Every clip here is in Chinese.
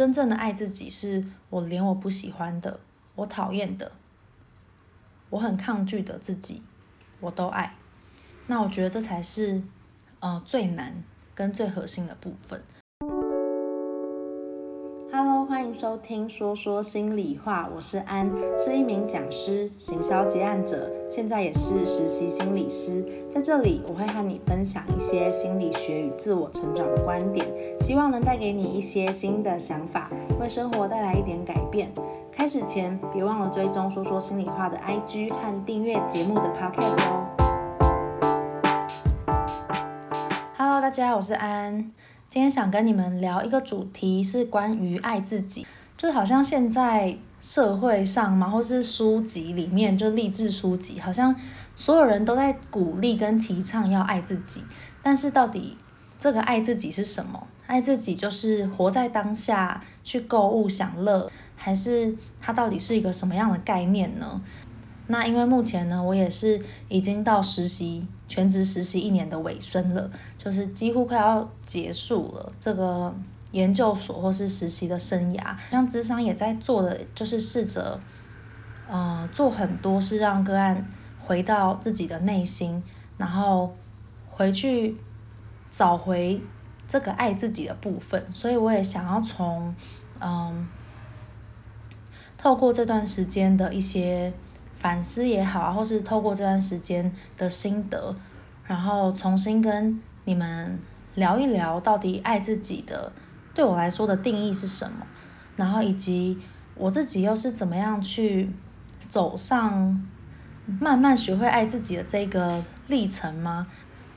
真正的爱自己，是我连我不喜欢的、我讨厌的、我很抗拒的自己，我都爱。那我觉得这才是，呃，最难跟最核心的部分。收听说说心里话，我是安，是一名讲师、行销结案者，现在也是实习心理师。在这里，我会和你分享一些心理学与自我成长的观点，希望能带给你一些新的想法，为生活带来一点改变。开始前，别忘了追踪说说心里话的 IG 和订阅节目的 Podcast 哦。Hello，大家，我是安。今天想跟你们聊一个主题，是关于爱自己。就好像现在社会上嘛，或是书籍里面，就励志书籍，好像所有人都在鼓励跟提倡要爱自己。但是到底这个爱自己是什么？爱自己就是活在当下，去购物享乐，还是它到底是一个什么样的概念呢？那因为目前呢，我也是已经到实习全职实习一年的尾声了，就是几乎快要结束了这个研究所或是实习的生涯。像智商也在做的，就是试着，呃，做很多是让个案回到自己的内心，然后回去找回这个爱自己的部分。所以我也想要从，嗯、透过这段时间的一些。反思也好啊，或是透过这段时间的心得，然后重新跟你们聊一聊，到底爱自己的对我来说的定义是什么，然后以及我自己又是怎么样去走上慢慢学会爱自己的这个历程吗？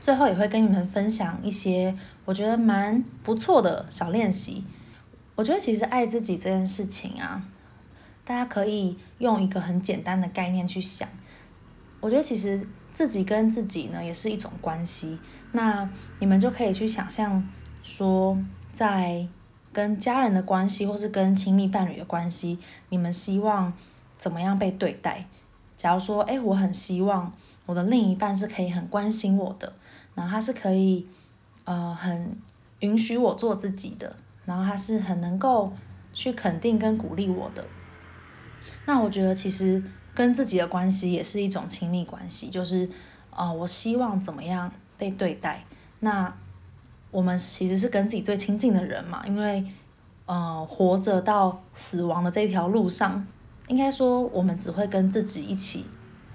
最后也会跟你们分享一些我觉得蛮不错的小练习。我觉得其实爱自己这件事情啊。大家可以用一个很简单的概念去想，我觉得其实自己跟自己呢也是一种关系。那你们就可以去想象说，在跟家人的关系，或是跟亲密伴侣的关系，你们希望怎么样被对待？假如说，哎，我很希望我的另一半是可以很关心我的，然后他是可以，呃，很允许我做自己的，然后他是很能够去肯定跟鼓励我的。那我觉得其实跟自己的关系也是一种亲密关系，就是，呃，我希望怎么样被对待。那我们其实是跟自己最亲近的人嘛，因为，呃，活着到死亡的这条路上，应该说我们只会跟自己一起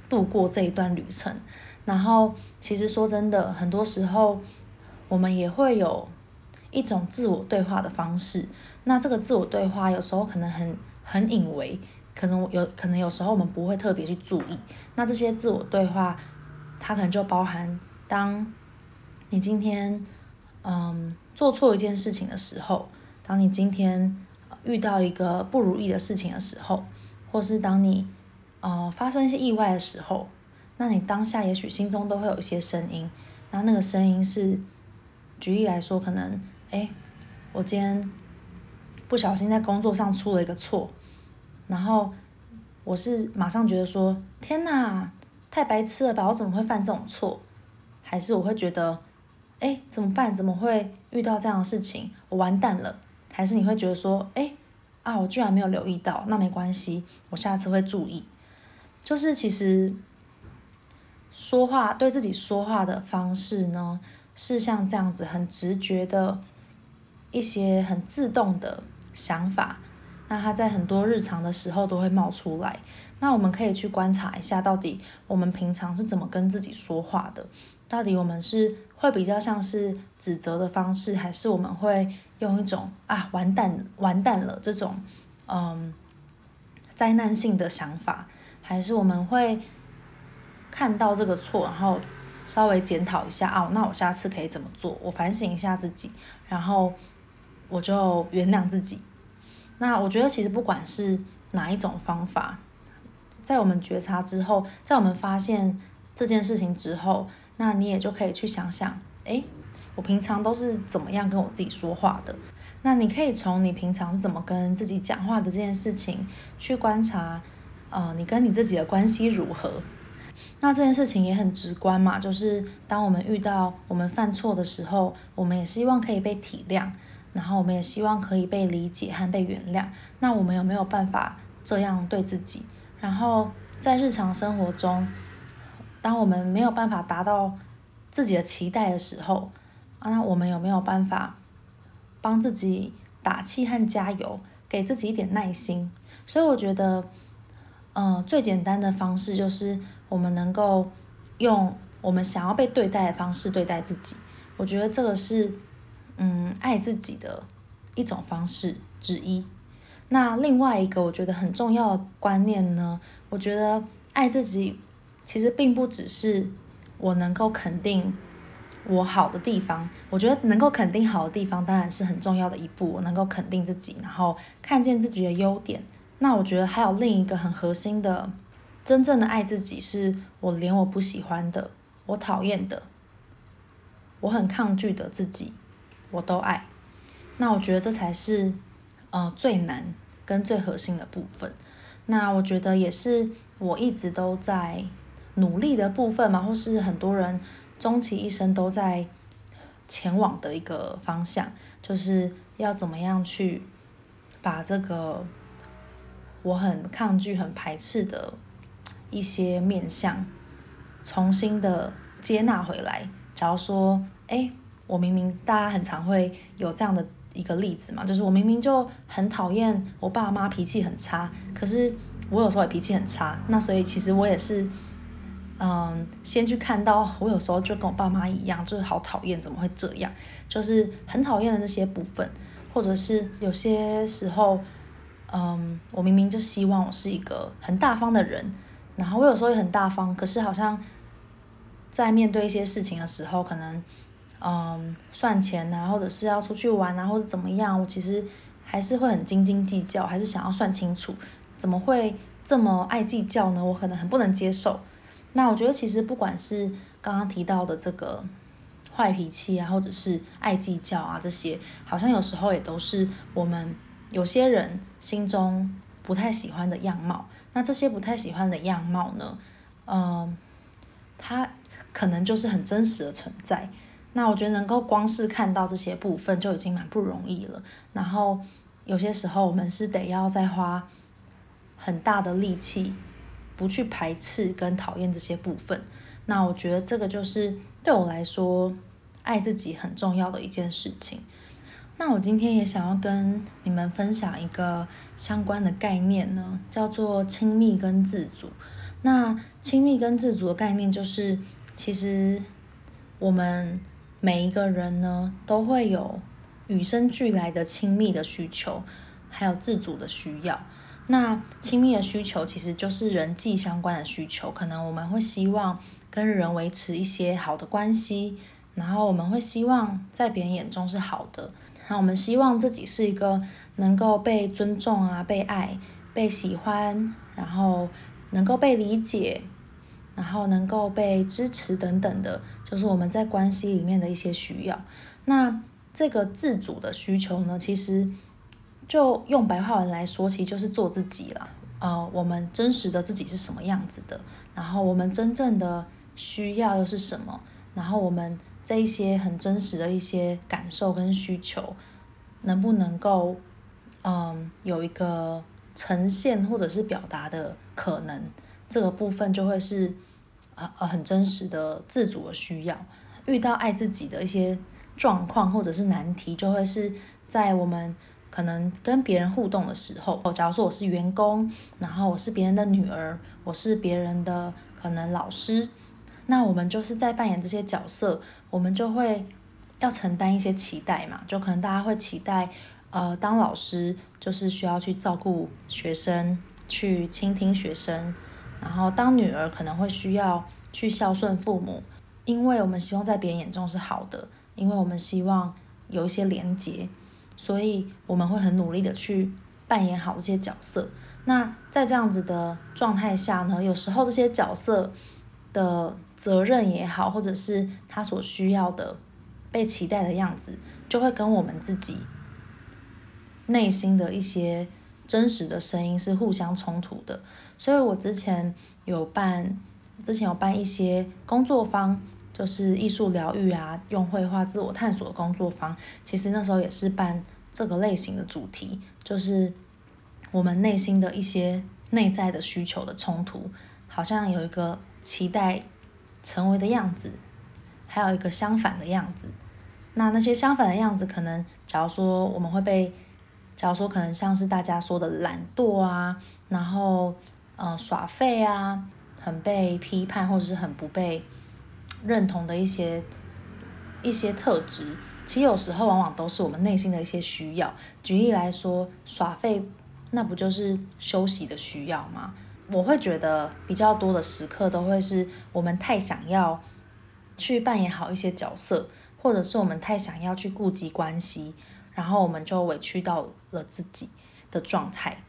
度过这一段旅程。然后，其实说真的，很多时候我们也会有一种自我对话的方式。那这个自我对话有时候可能很很隐微。可能我有可能有时候我们不会特别去注意，那这些自我对话，它可能就包含，当你今天嗯做错一件事情的时候，当你今天遇到一个不如意的事情的时候，或是当你呃发生一些意外的时候，那你当下也许心中都会有一些声音，那那个声音是，举例来说，可能诶，我今天不小心在工作上出了一个错。然后我是马上觉得说，天哪，太白痴了吧！我怎么会犯这种错？还是我会觉得，哎，怎么办？怎么会遇到这样的事情？我完蛋了。还是你会觉得说，哎，啊，我居然没有留意到，那没关系，我下次会注意。就是其实说话，对自己说话的方式呢，是像这样子很直觉的一些很自动的想法。那他在很多日常的时候都会冒出来，那我们可以去观察一下，到底我们平常是怎么跟自己说话的？到底我们是会比较像是指责的方式，还是我们会用一种啊完蛋完蛋了这种嗯灾难性的想法，还是我们会看到这个错，然后稍微检讨一下啊，那我下次可以怎么做？我反省一下自己，然后我就原谅自己。那我觉得其实不管是哪一种方法，在我们觉察之后，在我们发现这件事情之后，那你也就可以去想想，诶，我平常都是怎么样跟我自己说话的？那你可以从你平常怎么跟自己讲话的这件事情去观察，呃，你跟你自己的关系如何？那这件事情也很直观嘛，就是当我们遇到我们犯错的时候，我们也希望可以被体谅。然后我们也希望可以被理解和被原谅。那我们有没有办法这样对自己？然后在日常生活中，当我们没有办法达到自己的期待的时候，啊，那我们有没有办法帮自己打气和加油，给自己一点耐心？所以我觉得，嗯、最简单的方式就是我们能够用我们想要被对待的方式对待自己。我觉得这个是，嗯，爱自己的一种方式之一。那另外一个我觉得很重要的观念呢，我觉得爱自己其实并不只是我能够肯定我好的地方。我觉得能够肯定好的地方当然是很重要的一步，我能够肯定自己，然后看见自己的优点。那我觉得还有另一个很核心的，真正的爱自己是我连我不喜欢的、我讨厌的、我很抗拒的自己，我都爱。那我觉得这才是。呃，最难跟最核心的部分，那我觉得也是我一直都在努力的部分嘛，或是很多人终其一生都在前往的一个方向，就是要怎么样去把这个我很抗拒、很排斥的一些面向重新的接纳回来。假如说，哎，我明明大家很常会有这样的。一个例子嘛，就是我明明就很讨厌我爸妈脾气很差，可是我有时候也脾气很差，那所以其实我也是，嗯，先去看到我有时候就跟我爸妈一样，就是好讨厌，怎么会这样？就是很讨厌的那些部分，或者是有些时候，嗯，我明明就希望我是一个很大方的人，然后我有时候也很大方，可是好像在面对一些事情的时候，可能。嗯，算钱呐，或者是要出去玩啊，或者怎么样，我其实还是会很斤斤计较，还是想要算清楚，怎么会这么爱计较呢？我可能很不能接受。那我觉得其实不管是刚刚提到的这个坏脾气啊，或者是爱计较啊，这些好像有时候也都是我们有些人心中不太喜欢的样貌。那这些不太喜欢的样貌呢，嗯，它可能就是很真实的存在。那我觉得能够光是看到这些部分就已经蛮不容易了，然后有些时候我们是得要再花很大的力气，不去排斥跟讨厌这些部分。那我觉得这个就是对我来说爱自己很重要的一件事情。那我今天也想要跟你们分享一个相关的概念呢，叫做亲密跟自主。那亲密跟自主的概念就是，其实我们。每一个人呢，都会有与生俱来的亲密的需求，还有自主的需要。那亲密的需求其实就是人际相关的需求，可能我们会希望跟人维持一些好的关系，然后我们会希望在别人眼中是好的。那我们希望自己是一个能够被尊重啊、被爱、被喜欢，然后能够被理解。然后能够被支持等等的，就是我们在关系里面的一些需要。那这个自主的需求呢，其实就用白话文来说，其实就是做自己了。呃，我们真实的自己是什么样子的？然后我们真正的需要又是什么？然后我们这一些很真实的一些感受跟需求，能不能够嗯、有一个呈现或者是表达的可能？这个部分就会是。呃，很真实的自主的需要，遇到爱自己的一些状况或者是难题，就会是在我们可能跟别人互动的时候，哦假如说我是员工，然后我是别人的女儿，我是别人的可能老师，那我们就是在扮演这些角色，我们就会要承担一些期待嘛，就可能大家会期待，呃，当老师就是需要去照顾学生，去倾听学生。然后当女儿可能会需要去孝顺父母，因为我们希望在别人眼中是好的，因为我们希望有一些连结，所以我们会很努力的去扮演好这些角色。那在这样子的状态下呢，有时候这些角色的责任也好，或者是他所需要的被期待的样子，就会跟我们自己内心的一些真实的声音是互相冲突的。所以我之前有办，之前有办一些工作坊，就是艺术疗愈啊，用绘画自我探索的工作坊，其实那时候也是办这个类型的主题，就是我们内心的一些内在的需求的冲突，好像有一个期待成为的样子，还有一个相反的样子。那那些相反的样子，可能假如说我们会被，假如说可能像是大家说的懒惰啊，然后呃耍废啊，很被批判或者是很不被认同的一些一些特质，其实有时候往往都是我们内心的一些需要。举例来说，耍废那不就是休息的需要吗？我会觉得比较多的时刻都会是我们太想要去扮演好一些角色。或者是我们太想要去顾及关系，然后我们就委屈到了自己的状态，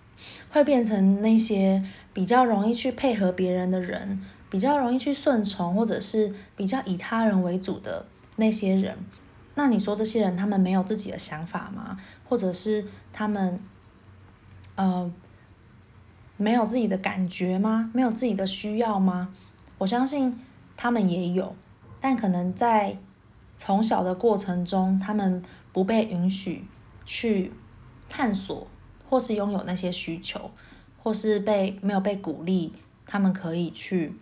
会变成那些比较容易去配合别人的人，比较容易去顺从，或者是比较以他人为主的那些人。那你说这些人他们没有自己的想法吗？或者是他们呃没有自己的感觉吗？没有自己的需要吗？我相信他们也有，但可能在。从小的过程中，他们不被允许去探索，或是拥有那些需求，或是被没有被鼓励，他们可以去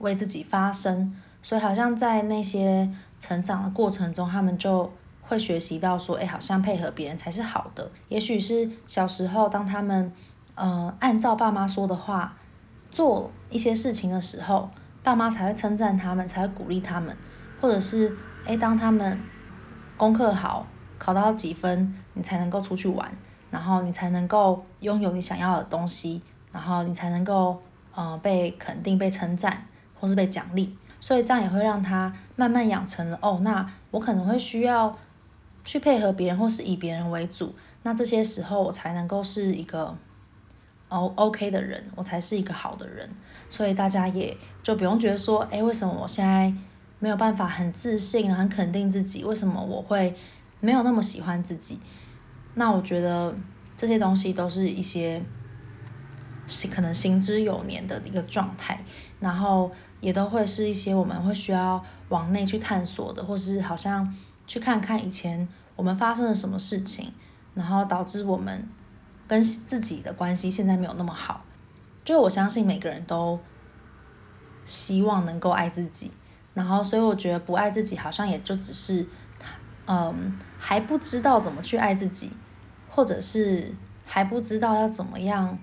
为自己发声。所以，好像在那些成长的过程中，他们就会学习到说，哎，好像配合别人才是好的。也许是小时候，当他们呃按照爸妈说的话做一些事情的时候，爸妈才会称赞他们，才会鼓励他们，或者是。诶，当他们功课好，考到几分，你才能够出去玩，然后你才能够拥有你想要的东西，然后你才能够呃被肯定、被称赞，或是被奖励。所以这样也会让他慢慢养成了哦，那我可能会需要去配合别人，或是以别人为主。那这些时候我才能够是一个 O OK 的人，我才是一个好的人。所以大家也就不用觉得说，诶，为什么我现在没有办法很自信、很肯定自己，为什么我会没有那么喜欢自己？那我觉得这些东西都是一些可能行之有年的一个状态，然后也都会是一些我们会需要往内去探索的，或是好像去看看以前我们发生了什么事情，然后导致我们跟自己的关系现在没有那么好。就我相信每个人都希望能够爱自己。然后，所以我觉得不爱自己，好像也就只是，嗯，还不知道怎么去爱自己，或者是还不知道要怎么样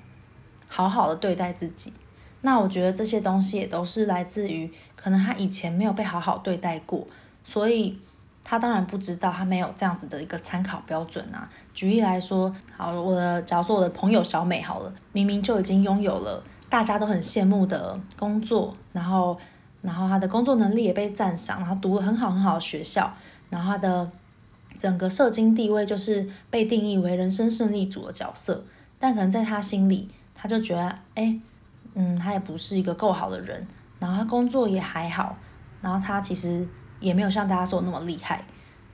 好好的对待自己。那我觉得这些东西也都是来自于，可能他以前没有被好好对待过，所以他当然不知道，他没有这样子的一个参考标准啊。举例来说，好，我的假如说我的朋友小美好了，明明就已经拥有了大家都很羡慕的工作，然后。然后他的工作能力也被赞赏，然后读了很好很好的学校，然后他的整个社经地位就是被定义为人生胜利组的角色，但可能在他心里，他就觉得，哎，嗯，他也不是一个够好的人，然后他工作也还好，然后他其实也没有像大家说那么厉害，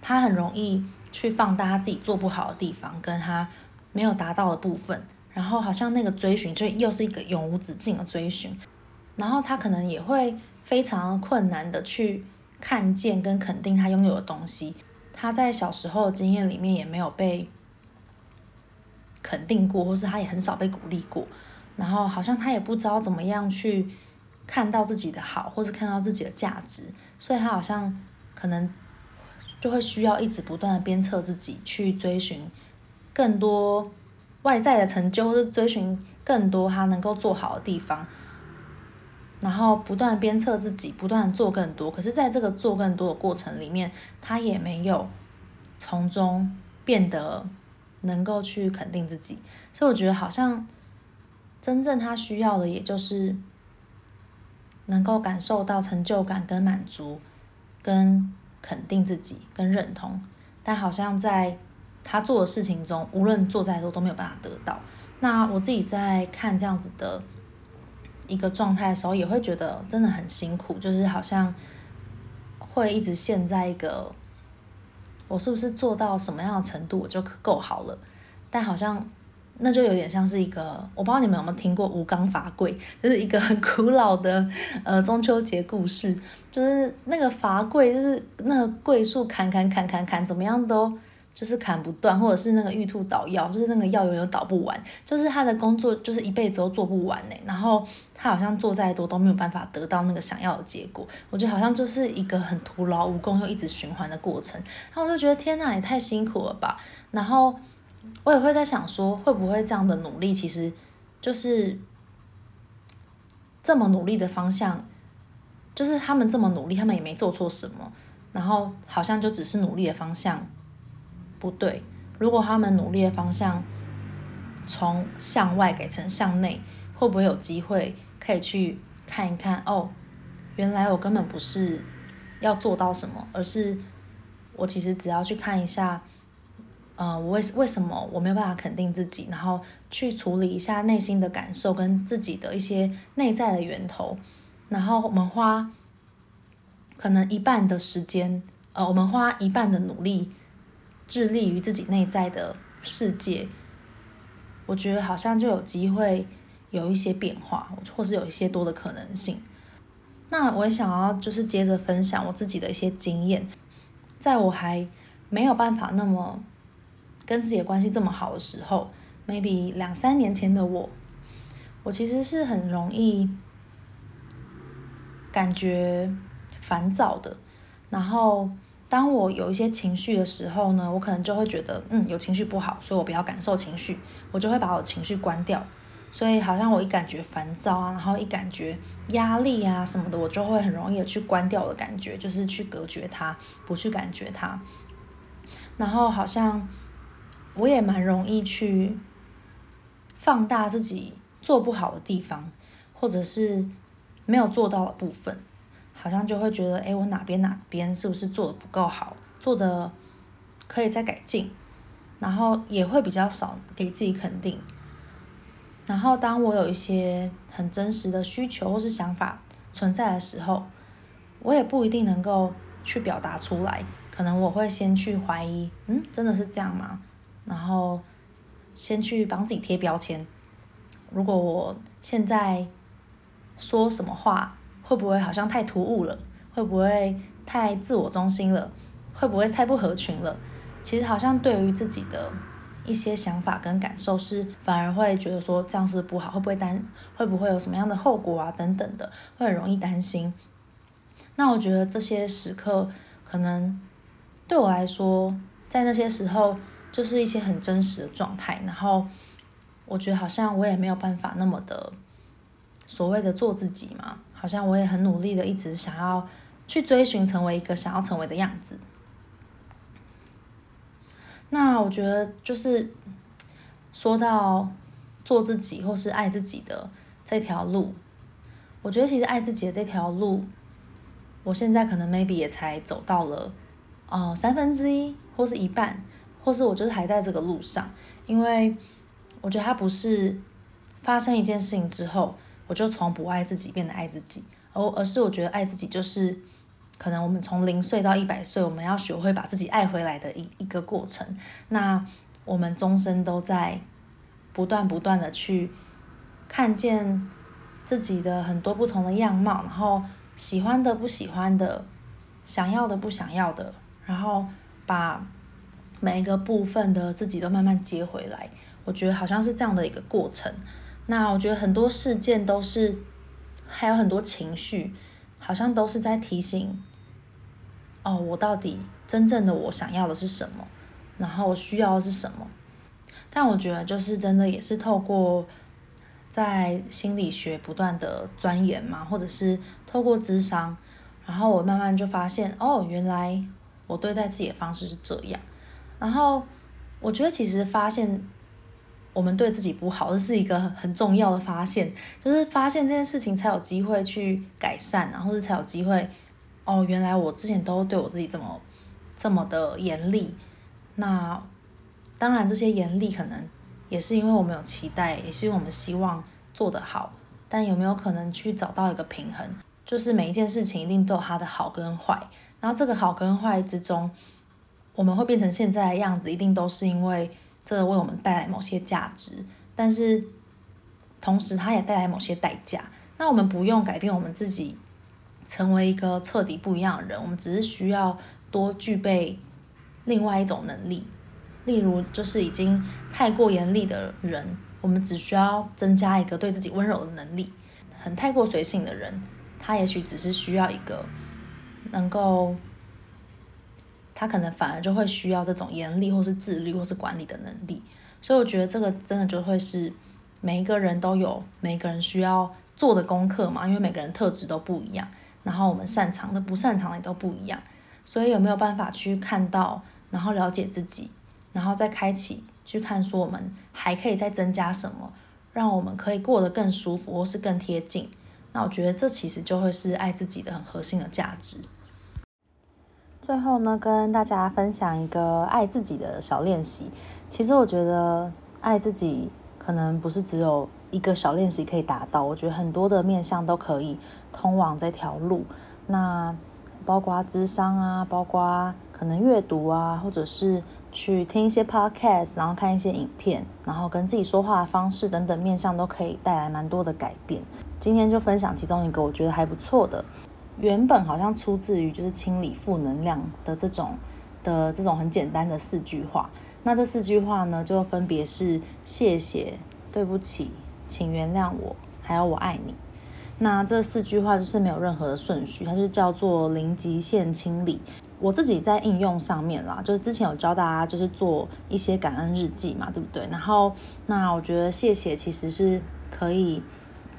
他很容易去放大自己做不好的地方，跟他没有达到的部分，然后好像那个追寻就又是一个永无止境的追寻，然后他可能也会。非常困难的去看见跟肯定他拥有的东西，他在小时候的经验里面也没有被肯定过，或是他也很少被鼓励过，然后好像他也不知道怎么样去看到自己的好，或是看到自己的价值，所以他好像可能就会需要一直不断的鞭策自己去追寻更多外在的成就，或是追寻更多他能够做好的地方。然后不断鞭策自己，不断做更多。可是，在这个做更多的过程里面，他也没有从中变得能够去肯定自己。所以，我觉得好像真正他需要的，也就是能够感受到成就感、跟满足、跟肯定自己、跟认同。但好像在他做的事情中，无论做再多，都没有办法得到。那我自己在看这样子的。一个状态的时候，也会觉得真的很辛苦，就是好像会一直陷在一个我是不是做到什么样的程度我就够好了，但好像那就有点像是一个，我不知道你们有没有听过吴刚伐桂，就是一个很古老的呃中秋节故事，就是那个伐桂，就是那个桂树砍砍砍砍砍，怎么样都就是砍不断，或者是那个玉兔捣药，就是那个药永远捣不完，就是他的工作就是一辈子都做不完呢。然后他好像做再多都没有办法得到那个想要的结果，我觉得好像就是一个很徒劳无功又一直循环的过程。然后我就觉得天呐，也太辛苦了吧，然后。我也会在想说，会不会这样的努力，其实就是这么努力的方向，就是他们这么努力，他们也没做错什么，然后好像就只是努力的方向不对。如果他们努力的方向从向外改成向内，会不会有机会可以去看一看？哦，原来我根本不是要做到什么，而是我其实只要去看一下。呃，我为为什么我没有办法肯定自己，然后去处理一下内心的感受跟自己的一些内在的源头，然后我们花可能一半的时间，呃，我们花一半的努力，致力于自己内在的世界，我觉得好像就有机会有一些变化，或是有一些多的可能性。那我也想要就是接着分享我自己的一些经验，在我还没有办法那么。跟自己的关系这么好的时候，maybe 两三年前的我，我其实是很容易感觉烦躁的。然后，当我有一些情绪的时候呢，我可能就会觉得，嗯，有情绪不好，所以我不要感受情绪，我就会把我情绪关掉。所以，好像我一感觉烦躁啊，然后一感觉压力啊什么的，我就会很容易的去关掉的感觉，就是去隔绝它，不去感觉它。然后，好像。我也蛮容易去放大自己做不好的地方，或者是没有做到的部分，好像就会觉得，哎，我哪边哪边是不是做的不够好，做的可以再改进，然后也会比较少给自己肯定。然后当我有一些很真实的需求或是想法存在的时候，我也不一定能够去表达出来，可能我会先去怀疑，嗯，真的是这样吗？然后先去帮自己贴标签。如果我现在说什么话，会不会好像太突兀了？会不会太自我中心了？会不会太不合群了？其实好像对于自己的一些想法跟感受，是反而会觉得说这样是不好，会不会担会不会有什么样的后果啊？等等的，会很容易担心。那我觉得这些时刻，可能对我来说，在那些时候。就是一些很真实的状态，然后我觉得好像我也没有办法那么的所谓的做自己嘛，好像我也很努力的一直想要去追寻成为一个想要成为的样子。那我觉得就是说到做自己或是爱自己的这条路，我觉得其实爱自己的这条路，我现在可能 maybe 也才走到了哦、三分之一或是一半。或是我就是还在这个路上，因为我觉得它不是发生一件事情之后，我就从不爱自己变得爱自己，而而是我觉得爱自己就是可能我们从零岁到一百岁，我们要学会把自己爱回来的一一个过程。那我们终身都在不断不断的去看见自己的很多不同的样貌，然后喜欢的不喜欢的，想要的不想要的，然后把。每一个部分的自己都慢慢接回来，我觉得好像是这样的一个过程。那我觉得很多事件都是，还有很多情绪，好像都是在提醒，哦，我到底真正的我想要的是什么，然后我需要的是什么。但我觉得就是真的也是透过在心理学不断的钻研嘛，或者是透过智商，然后我慢慢就发现，哦，原来我对待自己的方式是这样。然后，我觉得其实发现我们对自己不好，这是一个很重要的发现，就是发现这件事情才有机会去改善，然后是才有机会，哦，原来我之前都对我自己这么这么的严厉。那当然，这些严厉可能也是因为我们有期待，也是因为我们希望做得好。但有没有可能去找到一个平衡？就是每一件事情一定都有它的好跟坏，然后这个好跟坏之中。我们会变成现在的样子，一定都是因为这为我们带来某些价值，但是同时它也带来某些代价。那我们不用改变我们自己，成为一个彻底不一样的人，我们只是需要多具备另外一种能力。例如，就是已经太过严厉的人，我们只需要增加一个对自己温柔的能力。很太过随性的人，他也许只是需要一个能够。他可能反而就会需要这种严厉，或是自律，或是管理的能力。所以我觉得这个真的就会是每一个人都有每个人需要做的功课嘛，因为每个人特质都不一样，然后我们擅长的、不擅长的也都不一样。所以有没有办法去看到，然后了解自己，然后再开启去看说我们还可以再增加什么，让我们可以过得更舒服，或是更贴近。那我觉得这其实就会是爱自己的很核心的价值。最后呢，跟大家分享一个爱自己的小练习。其实我觉得爱自己可能不是只有一个小练习可以达到，我觉得很多的面向都可以通往这条路。那包括智商啊，包括可能阅读啊，或者是去听一些 podcast，然后看一些影片，然后跟自己说话的方式等等面向都可以带来蛮多的改变。今天就分享其中一个我觉得还不错的。原本好像出自于就是清理负能量的这种的这种很简单的四句话。那这四句话呢，就分别是谢谢、对不起、请原谅我，还有我爱你。那这四句话就是没有任何的顺序，它就叫做零极限清理。我自己在应用上面啦，就是之前有教大家就是做一些感恩日记嘛，对不对？然后那我觉得谢谢其实是可以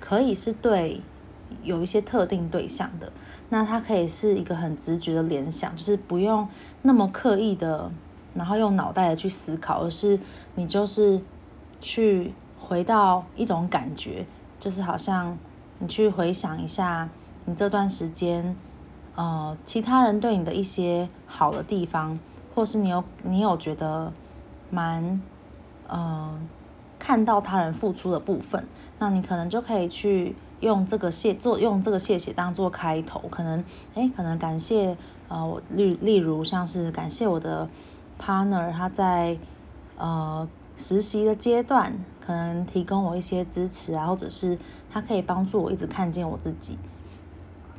可以是对有一些特定对象的。那它可以是一个很直觉的联想，就是不用那么刻意的，然后用脑袋的去思考，而是你就是去回到一种感觉，就是好像你去回想一下你这段时间，呃，其他人对你的一些好的地方，或是你有你有觉得蛮，嗯、呃，看到他人付出的部分，那你可能就可以去。用这个谢做用这个谢谢当做开头，可能诶，可能感谢呃，例例如像是感谢我的 partner，他在呃实习的阶段，可能提供我一些支持啊，或者是他可以帮助我一直看见我自己。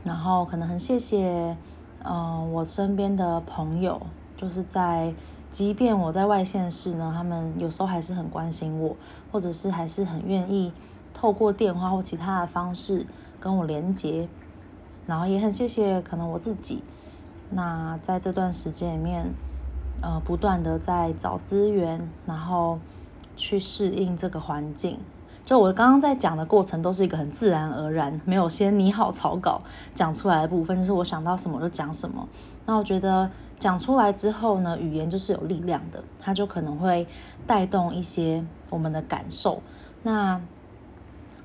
然后可能很谢谢呃我身边的朋友，就是在即便我在外县市呢，他们有时候还是很关心我，或者是还是很愿意。透过电话或其他的方式跟我连接，然后也很谢谢可能我自己，那在这段时间里面，呃，不断的在找资源，然后去适应这个环境。就我刚刚在讲的过程，都是一个很自然而然，没有先拟好草稿讲出来的部分，就是我想到什么就讲什么。那我觉得讲出来之后呢，语言就是有力量的，它就可能会带动一些我们的感受。那、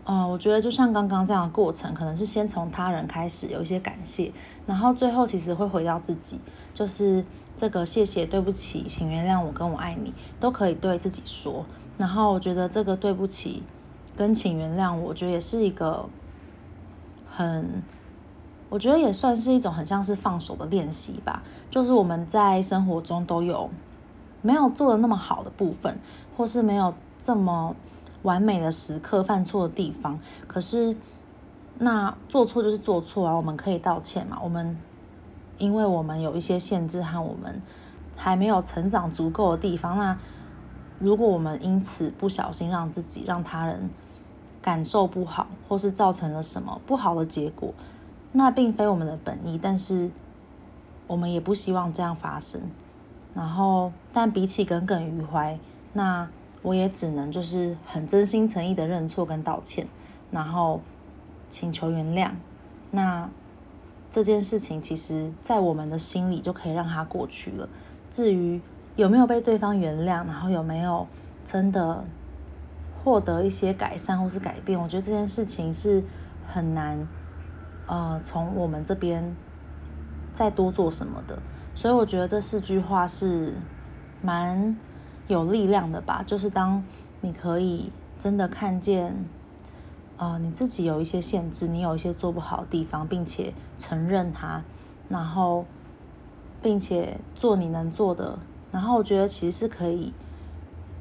呃，我觉得就像刚刚这样的过程，可能是先从他人开始有一些感谢，然后最后其实会回到自己，就是这个谢谢、对不起、请原谅我、跟我爱你，都可以对自己说。然后我觉得这个对不起跟请原谅我，我觉得也是一个很，我觉得也算是一种很像是放手的练习吧。就是我们在生活中都有没有做的那么好的部分，或是没有这么。完美的时刻，犯错的地方，可是那做错就是做错啊，我们可以道歉嘛。我们因为我们有一些限制和我们还没有成长足够的地方，那如果我们因此不小心让自己让他人感受不好，或是造成了什么不好的结果，那并非我们的本意，但是我们也不希望这样发生。然后，但比起耿耿于怀，那。我也只能就是很真心诚意的认错跟道歉，然后请求原谅。那这件事情其实，在我们的心里就可以让它过去了。至于有没有被对方原谅，然后有没有真的获得一些改善或是改变，我觉得这件事情是很难，呃，从我们这边再多做什么的。所以我觉得这四句话是蛮。有力量的吧，就是当你可以真的看见，呃，你自己有一些限制，你有一些做不好的地方，并且承认它，然后，并且做你能做的，然后我觉得其实是可以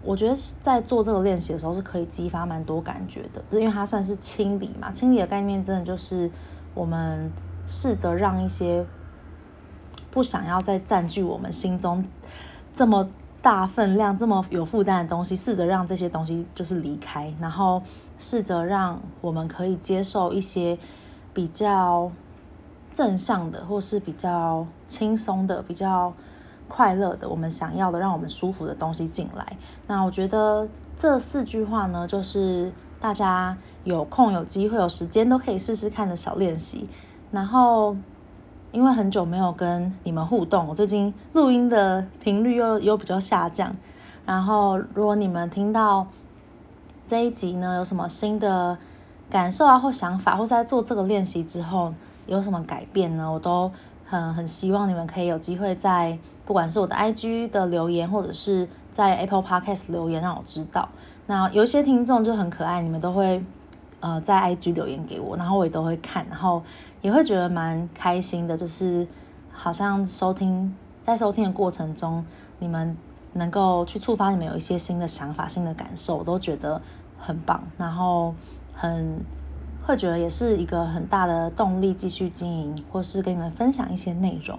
我觉得在做这个练习的时候是可以激发蛮多感觉的，因为它算是清理嘛。清理的概念真的就是我们试着让一些不想要再占据我们心中这么大分量、这么有负担的东西，试着让这些东西就是离开，然后试着让我们可以接受一些比较正向的，或是比较轻松的、比较。快乐的，我们想要的，让我们舒服的东西进来。那我觉得这四句话呢，就是大家有空、有机会、有时间都可以试试看的小练习。然后，因为很久没有跟你们互动，我最近录音的频率又又比较下降。然后，如果你们听到这一集呢，有什么新的感受啊，或想法，或是在做这个练习之后有什么改变呢？我都很很希望你们可以有机会在。不管是我的 IG 的留言，或者是在 Apple Podcast 留言，让我知道。那有一些听众就很可爱，你们都会呃在 IG 留言给我，然后我也都会看，然后也会觉得蛮开心的。就是好像收听在收听的过程中，你们能够去触发你们有一些新的想法、新的感受，我都觉得很棒。然后很会觉得也是一个很大的动力，继续经营或是跟你们分享一些内容。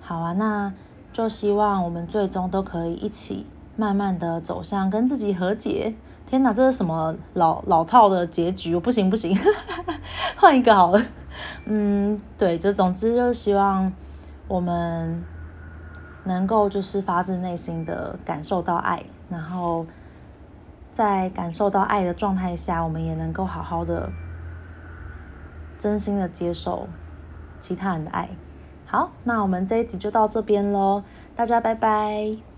好啊，那。就希望我们最终都可以一起慢慢的走向跟自己和解。天哪，这是什么老老套的结局？我不行不行，换一个好了。嗯，对，就总之就是希望我们能够就是发自内心的感受到爱，然后在感受到爱的状态下，我们也能够好好的真心的接受其他人的爱。好，那我们这一集就到这边喽，大家拜拜。